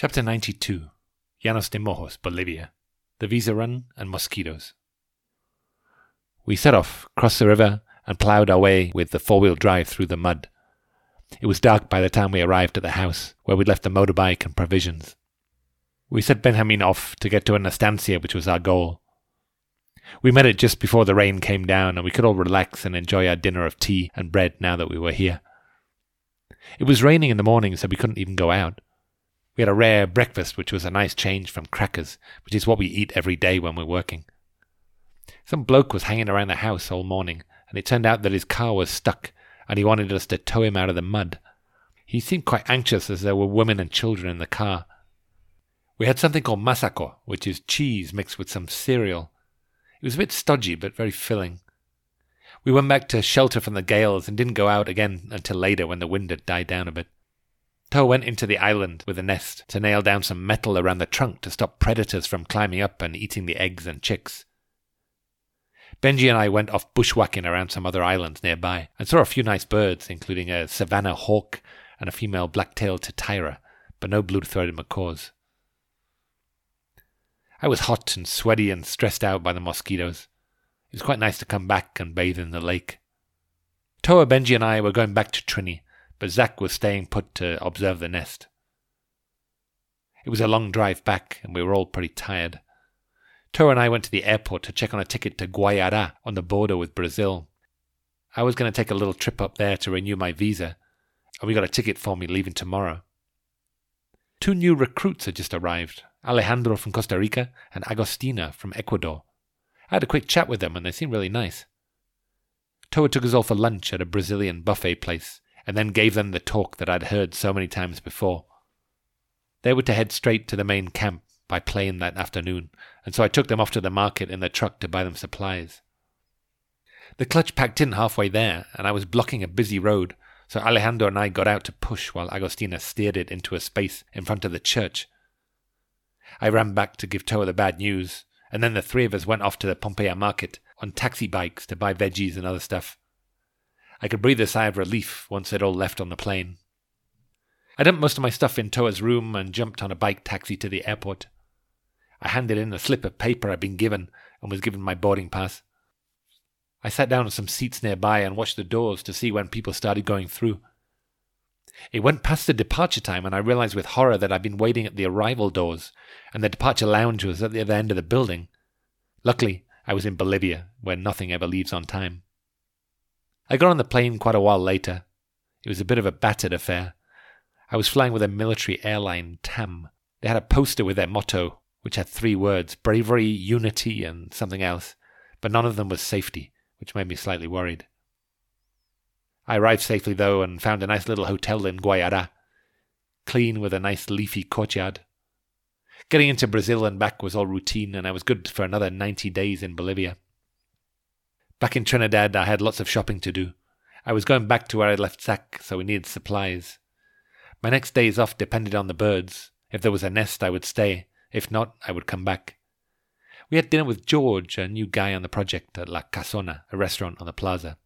Chapter 92 Llanos de Moxos, Bolivia. The Visa Run and Mosquitoes. We set off, crossed the river, and ploughed our way with the four wheel drive through the mud. It was dark by the time we arrived at the house, where we'd left the motorbike and provisions. We set Benjamin off to get to an estancia, which was our goal. We met it just before the rain came down, and we could all relax and enjoy our dinner of tea and bread now that we were here. It was raining in the morning, so we couldn't even go out. We had a rare breakfast, which was a nice change from crackers, which is what we eat every day when we're working. Some bloke was hanging around the house all morning, and it turned out that his car was stuck, and he wanted us to tow him out of the mud. He seemed quite anxious as there were women and children in the car. We had something called masaco, which is cheese mixed with some cereal. It was a bit stodgy, but very filling. We went back to shelter from the gales and didn't go out again until later when the wind had died down a bit. Toa went into the island with a nest to nail down some metal around the trunk to stop predators from climbing up and eating the eggs and chicks. Benji and I went off bushwhacking around some other islands nearby and saw a few nice birds, including a savannah hawk and a female black-tailed tityra, but no blue-throated macaws. I was hot and sweaty and stressed out by the mosquitoes. It was quite nice to come back and bathe in the lake. Toa, Benji, and I were going back to Trini, but Zack was staying put to observe the nest. It was a long drive back, and we were all pretty tired. Toa and I went to the airport to check on a ticket to Guayara on the border with Brazil. I was going to take a little trip up there to renew my visa, and we got a ticket for me leaving tomorrow. Two new recruits had just arrived Alejandro from Costa Rica and Agostina from Ecuador. I had a quick chat with them, and they seemed really nice. Toa took us all for lunch at a Brazilian buffet place, and then gave them the talk that I'd heard so many times before. They were to head straight to the main camp by plane that afternoon, and so I took them off to the market in the truck to buy them supplies. The clutch packed in halfway there, and I was blocking a busy road, so Alejandro and I got out to push while Agostina steered it into a space in front of the church. I ran back to give Toa the bad news, and then the three of us went off to the Pompeya market on taxi bikes to buy veggies and other stuff. I could breathe a sigh of relief once they'd all left on the plane. I dumped most of my stuff in Toa's room and jumped on a bike taxi to the airport. I handed in a slip of paper I'd been given and was given my boarding pass. I sat down on some seats nearby and watched the doors to see when people started going through. It went past the departure time, and I realized with horror that I'd been waiting at the arrival doors, and the departure lounge was at the other end of the building. Luckily, I was in Bolivia, where nothing ever leaves on time. I got on the plane quite a while later. It was a bit of a battered affair. I was flying with a military airline, TAM. They had a poster with their motto, which had three words bravery, unity, and something else, but none of them was safety, which made me slightly worried. I arrived safely, though, and found a nice little hotel in Guayara, clean with a nice leafy courtyard. Getting into Brazil and back was all routine, and I was good for another 90 days in Bolivia. Back in Trinidad, I had lots of shopping to do. I was going back to where I left Zack, so we needed supplies. My next days off depended on the birds. If there was a nest, I would stay. If not, I would come back. We had dinner with George, a new guy on the project at La Casona, a restaurant on the plaza.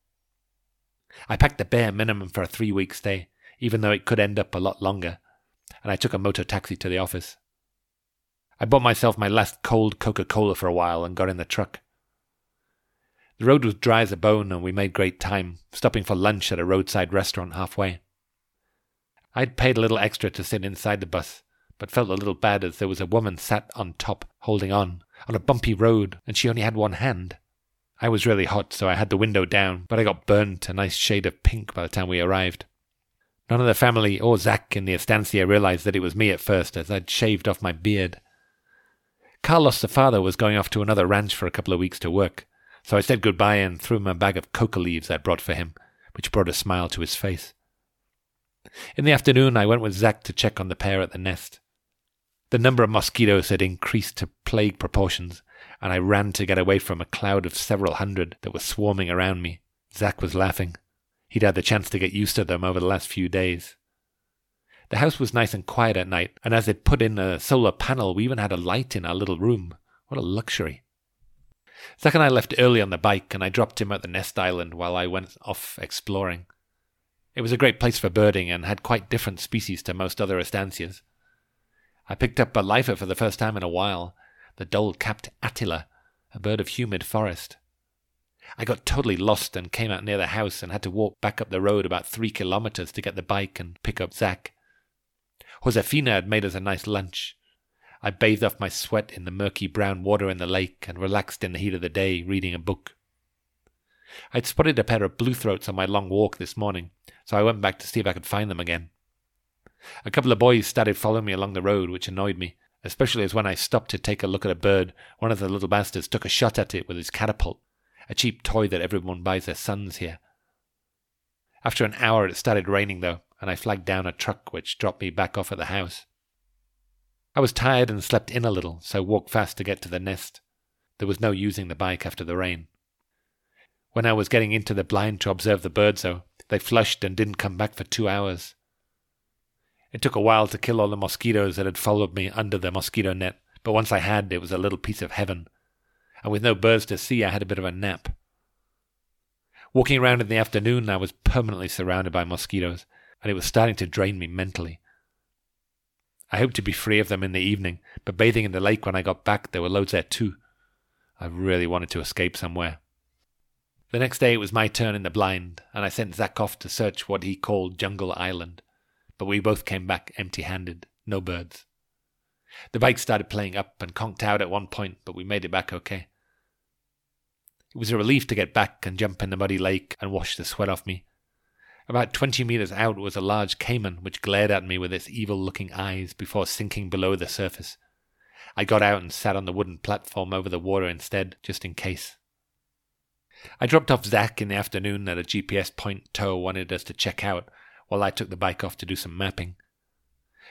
I packed the bare minimum for a three week stay, even though it could end up a lot longer, and I took a motor taxi to the office. I bought myself my last cold Coca Cola for a while and got in the truck. The road was dry as a bone, and we made great time, stopping for lunch at a roadside restaurant halfway. I'd paid a little extra to sit inside the bus, but felt a little bad as there was a woman sat on top, holding on, on a bumpy road, and she only had one hand. I was really hot, so I had the window down, but I got burnt a nice shade of pink by the time we arrived. None of the family or Zack in the estancia realized that it was me at first, as I'd shaved off my beard. Carlos, the father, was going off to another ranch for a couple of weeks to work, so I said goodbye and threw him a bag of coca leaves I'd brought for him, which brought a smile to his face. In the afternoon, I went with Zack to check on the pair at the nest. The number of mosquitoes had increased to plague proportions, and I ran to get away from a cloud of several hundred that was swarming around me. Zack was laughing. He'd had the chance to get used to them over the last few days. The house was nice and quiet at night, and as they'd put in a solar panel, we even had a light in our little room. What a luxury. Zack and I left early on the bike, and I dropped him at the nest island while I went off exploring. It was a great place for birding and had quite different species to most other estancias. I picked up a lifer for the first time in a while, the dull capped Attila, a bird of humid forest. I got totally lost and came out near the house and had to walk back up the road about three kilometers to get the bike and pick up Zack. Josefina had made us a nice lunch. I bathed off my sweat in the murky brown water in the lake and relaxed in the heat of the day reading a book. I'd spotted a pair of blue throats on my long walk this morning, so I went back to see if I could find them again. A couple of boys started following me along the road, which annoyed me, especially as when I stopped to take a look at a bird, one of the little bastards took a shot at it with his catapult, a cheap toy that everyone buys their sons here. After an hour, it started raining, though, and I flagged down a truck which dropped me back off at the house. I was tired and slept in a little, so walked fast to get to the nest. There was no using the bike after the rain. When I was getting into the blind to observe the birds, though, they flushed and didn't come back for two hours. It took a while to kill all the mosquitoes that had followed me under the mosquito net, but once I had, it was a little piece of heaven. And with no birds to see, I had a bit of a nap. Walking around in the afternoon, I was permanently surrounded by mosquitoes, and it was starting to drain me mentally. I hoped to be free of them in the evening, but bathing in the lake when I got back, there were loads there too. I really wanted to escape somewhere. The next day it was my turn in the blind, and I sent Zack off to search what he called Jungle Island. But we both came back empty handed, no birds. The bike started playing up and conked out at one point, but we made it back okay. It was a relief to get back and jump in the muddy lake and wash the sweat off me. About twenty meters out was a large caiman which glared at me with its evil looking eyes before sinking below the surface. I got out and sat on the wooden platform over the water instead, just in case. I dropped off Zach in the afternoon at a GPS point Toa wanted us to check out, while I took the bike off to do some mapping.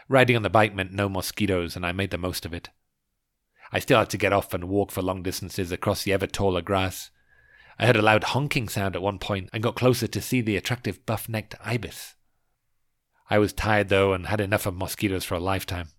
Riding on the bike meant no mosquitoes, and I made the most of it. I still had to get off and walk for long distances across the ever taller grass, I heard a loud honking sound at one point and got closer to see the attractive buff necked ibis. I was tired though and had enough of mosquitoes for a lifetime.